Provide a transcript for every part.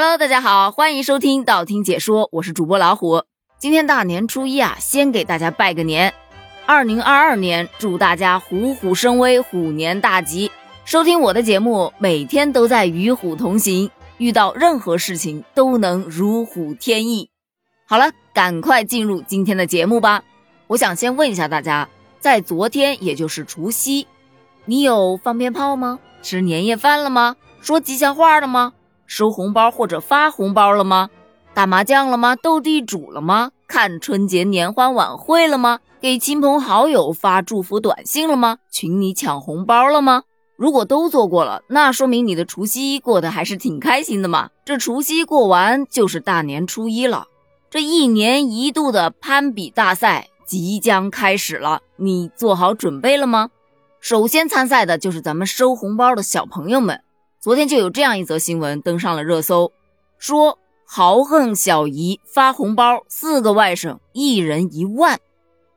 Hello，大家好，欢迎收听道听解说，我是主播老虎。今天大年初一啊，先给大家拜个年，二零二二年，祝大家虎虎生威，虎年大吉。收听我的节目，每天都在与虎同行，遇到任何事情都能如虎添翼。好了，赶快进入今天的节目吧。我想先问一下大家，在昨天，也就是除夕，你有放鞭炮吗？吃年夜饭了吗？说吉祥话了吗？收红包或者发红包了吗？打麻将了吗？斗地主了吗？看春节联欢晚会了吗？给亲朋好友发祝福短信了吗？群里抢红包了吗？如果都做过了，那说明你的除夕过得还是挺开心的嘛。这除夕过完就是大年初一了，这一年一度的攀比大赛即将开始了，你做好准备了吗？首先参赛的就是咱们收红包的小朋友们。昨天就有这样一则新闻登上了热搜，说豪横小姨发红包，四个外甥一人一万。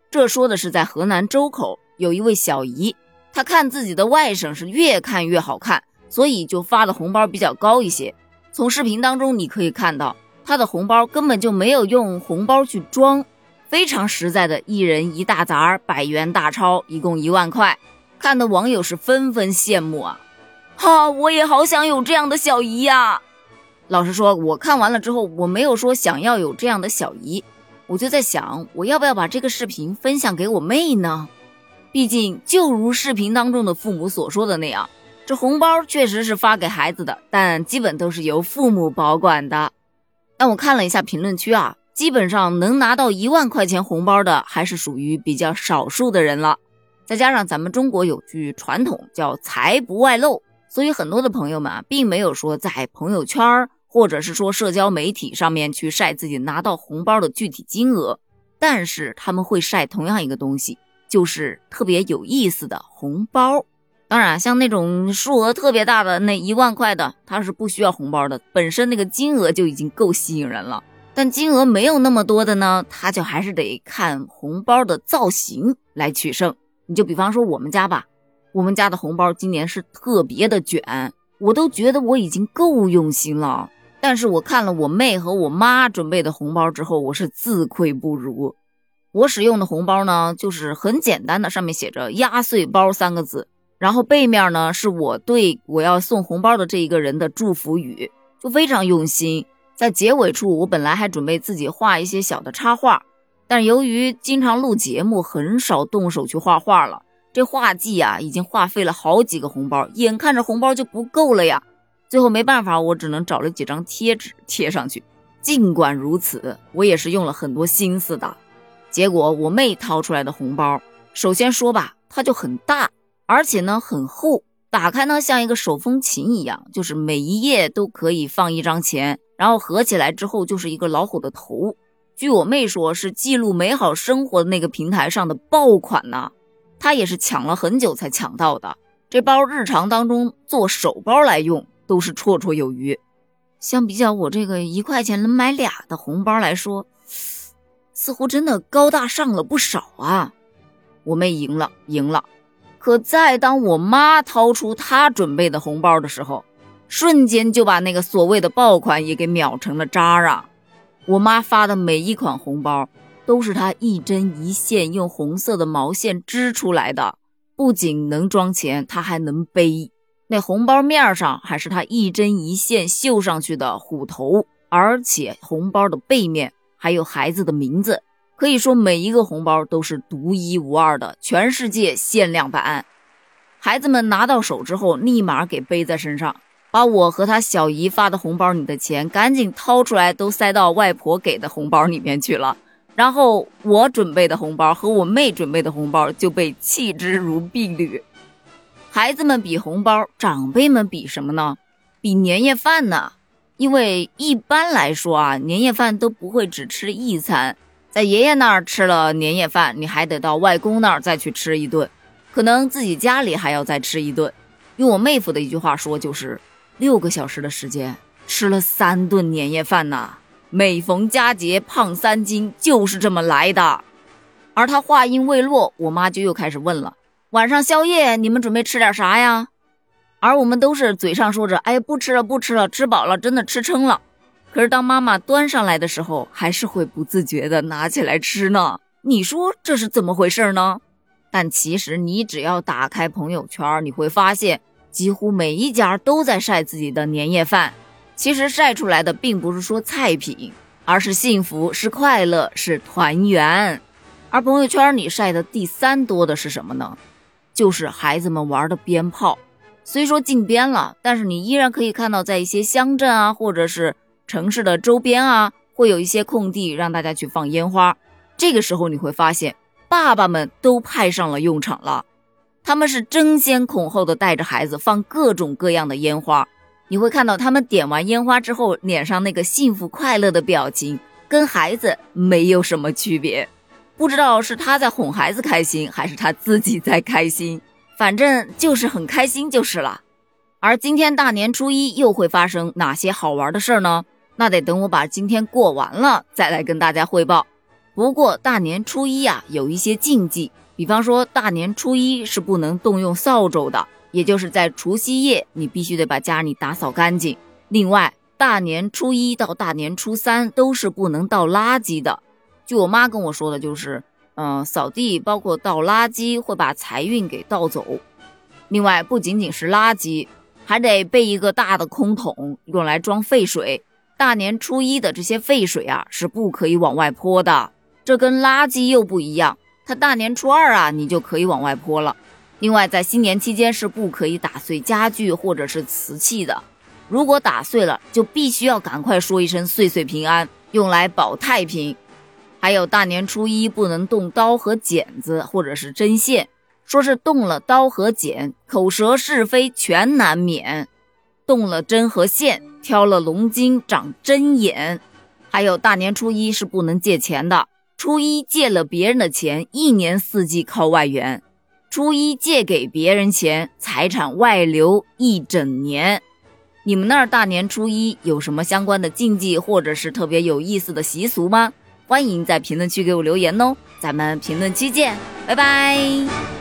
这说的是在河南周口有一位小姨，她看自己的外甥是越看越好看，所以就发的红包比较高一些。从视频当中你可以看到，她的红包根本就没有用红包去装，非常实在的一人一大沓百元大钞，一共一万块，看的网友是纷纷羡慕啊。哈，我也好想有这样的小姨呀！老实说，我看完了之后，我没有说想要有这样的小姨，我就在想，我要不要把这个视频分享给我妹呢？毕竟，就如视频当中的父母所说的那样，这红包确实是发给孩子的，但基本都是由父母保管的。但我看了一下评论区啊，基本上能拿到一万块钱红包的，还是属于比较少数的人了。再加上咱们中国有句传统叫“财不外露”。所以很多的朋友们啊，并没有说在朋友圈或者是说社交媒体上面去晒自己拿到红包的具体金额，但是他们会晒同样一个东西，就是特别有意思的红包。当然，像那种数额特别大的那一万块的，它是不需要红包的，本身那个金额就已经够吸引人了。但金额没有那么多的呢，他就还是得看红包的造型来取胜。你就比方说我们家吧。我们家的红包今年是特别的卷，我都觉得我已经够用心了。但是我看了我妹和我妈准备的红包之后，我是自愧不如。我使用的红包呢，就是很简单的，上面写着“压岁包”三个字，然后背面呢是我对我要送红包的这一个人的祝福语，就非常用心。在结尾处，我本来还准备自己画一些小的插画，但由于经常录节目，很少动手去画画了。这画技啊，已经画废了好几个红包，眼看着红包就不够了呀。最后没办法，我只能找了几张贴纸贴上去。尽管如此，我也是用了很多心思的。结果我妹掏出来的红包，首先说吧，它就很大，而且呢很厚，打开呢像一个手风琴一样，就是每一页都可以放一张钱，然后合起来之后就是一个老虎的头。据我妹说，是记录美好生活的那个平台上的爆款呢。他也是抢了很久才抢到的，这包日常当中做手包来用都是绰绰有余。相比较我这个一块钱能买俩的红包来说，似乎真的高大上了不少啊！我妹赢了，赢了。可再当我妈掏出她准备的红包的时候，瞬间就把那个所谓的爆款也给秒成了渣啊！我妈发的每一款红包。都是他一针一线用红色的毛线织出来的，不仅能装钱，他还能背。那红包面上还是他一针一线绣上去的虎头，而且红包的背面还有孩子的名字。可以说每一个红包都是独一无二的，全世界限量版。孩子们拿到手之后，立马给背在身上，把我和他小姨发的红包里的钱赶紧掏出来，都塞到外婆给的红包里面去了。然后我准备的红包和我妹准备的红包就被弃之如敝履。孩子们比红包，长辈们比什么呢？比年夜饭呢？因为一般来说啊，年夜饭都不会只吃一餐，在爷爷那儿吃了年夜饭，你还得到外公那儿再去吃一顿，可能自己家里还要再吃一顿。用我妹夫的一句话说，就是六个小时的时间吃了三顿年夜饭呐。每逢佳节胖三斤，就是这么来的。而他话音未落，我妈就又开始问了：“晚上宵夜你们准备吃点啥呀？”而我们都是嘴上说着：“哎，不吃了，不吃了，吃饱了，真的吃撑了。”可是当妈妈端上来的时候，还是会不自觉的拿起来吃呢。你说这是怎么回事呢？但其实你只要打开朋友圈，你会发现几乎每一家都在晒自己的年夜饭。其实晒出来的并不是说菜品，而是幸福，是快乐，是团圆。而朋友圈里晒的第三多的是什么呢？就是孩子们玩的鞭炮。虽说禁鞭了，但是你依然可以看到，在一些乡镇啊，或者是城市的周边啊，会有一些空地让大家去放烟花。这个时候你会发现。爸爸们都派上了用场了，他们是争先恐后的带着孩子放各种各样的烟花。你会看到他们点完烟花之后，脸上那个幸福快乐的表情，跟孩子没有什么区别。不知道是他在哄孩子开心，还是他自己在开心，反正就是很开心就是了。而今天大年初一又会发生哪些好玩的事儿呢？那得等我把今天过完了再来跟大家汇报。不过大年初一啊，有一些禁忌，比方说大年初一是不能动用扫帚的，也就是在除夕夜，你必须得把家里打扫干净。另外，大年初一到大年初三都是不能倒垃圾的。据我妈跟我说的，就是，嗯，扫地包括倒垃圾会把财运给倒走。另外，不仅仅是垃圾，还得备一个大的空桶，用来装废水。大年初一的这些废水啊，是不可以往外泼的。这跟垃圾又不一样，它大年初二啊，你就可以往外泼了。另外，在新年期间是不可以打碎家具或者是瓷器的。如果打碎了，就必须要赶快说一声“岁岁平安”，用来保太平。还有大年初一不能动刀和剪子或者是针线，说是动了刀和剪，口舌是非全难免；动了针和线，挑了龙筋长针眼。还有大年初一是不能借钱的。初一借了别人的钱，一年四季靠外援；初一借给别人钱，财产外流一整年。你们那儿大年初一有什么相关的禁忌，或者是特别有意思的习俗吗？欢迎在评论区给我留言哦，咱们评论区见，拜拜。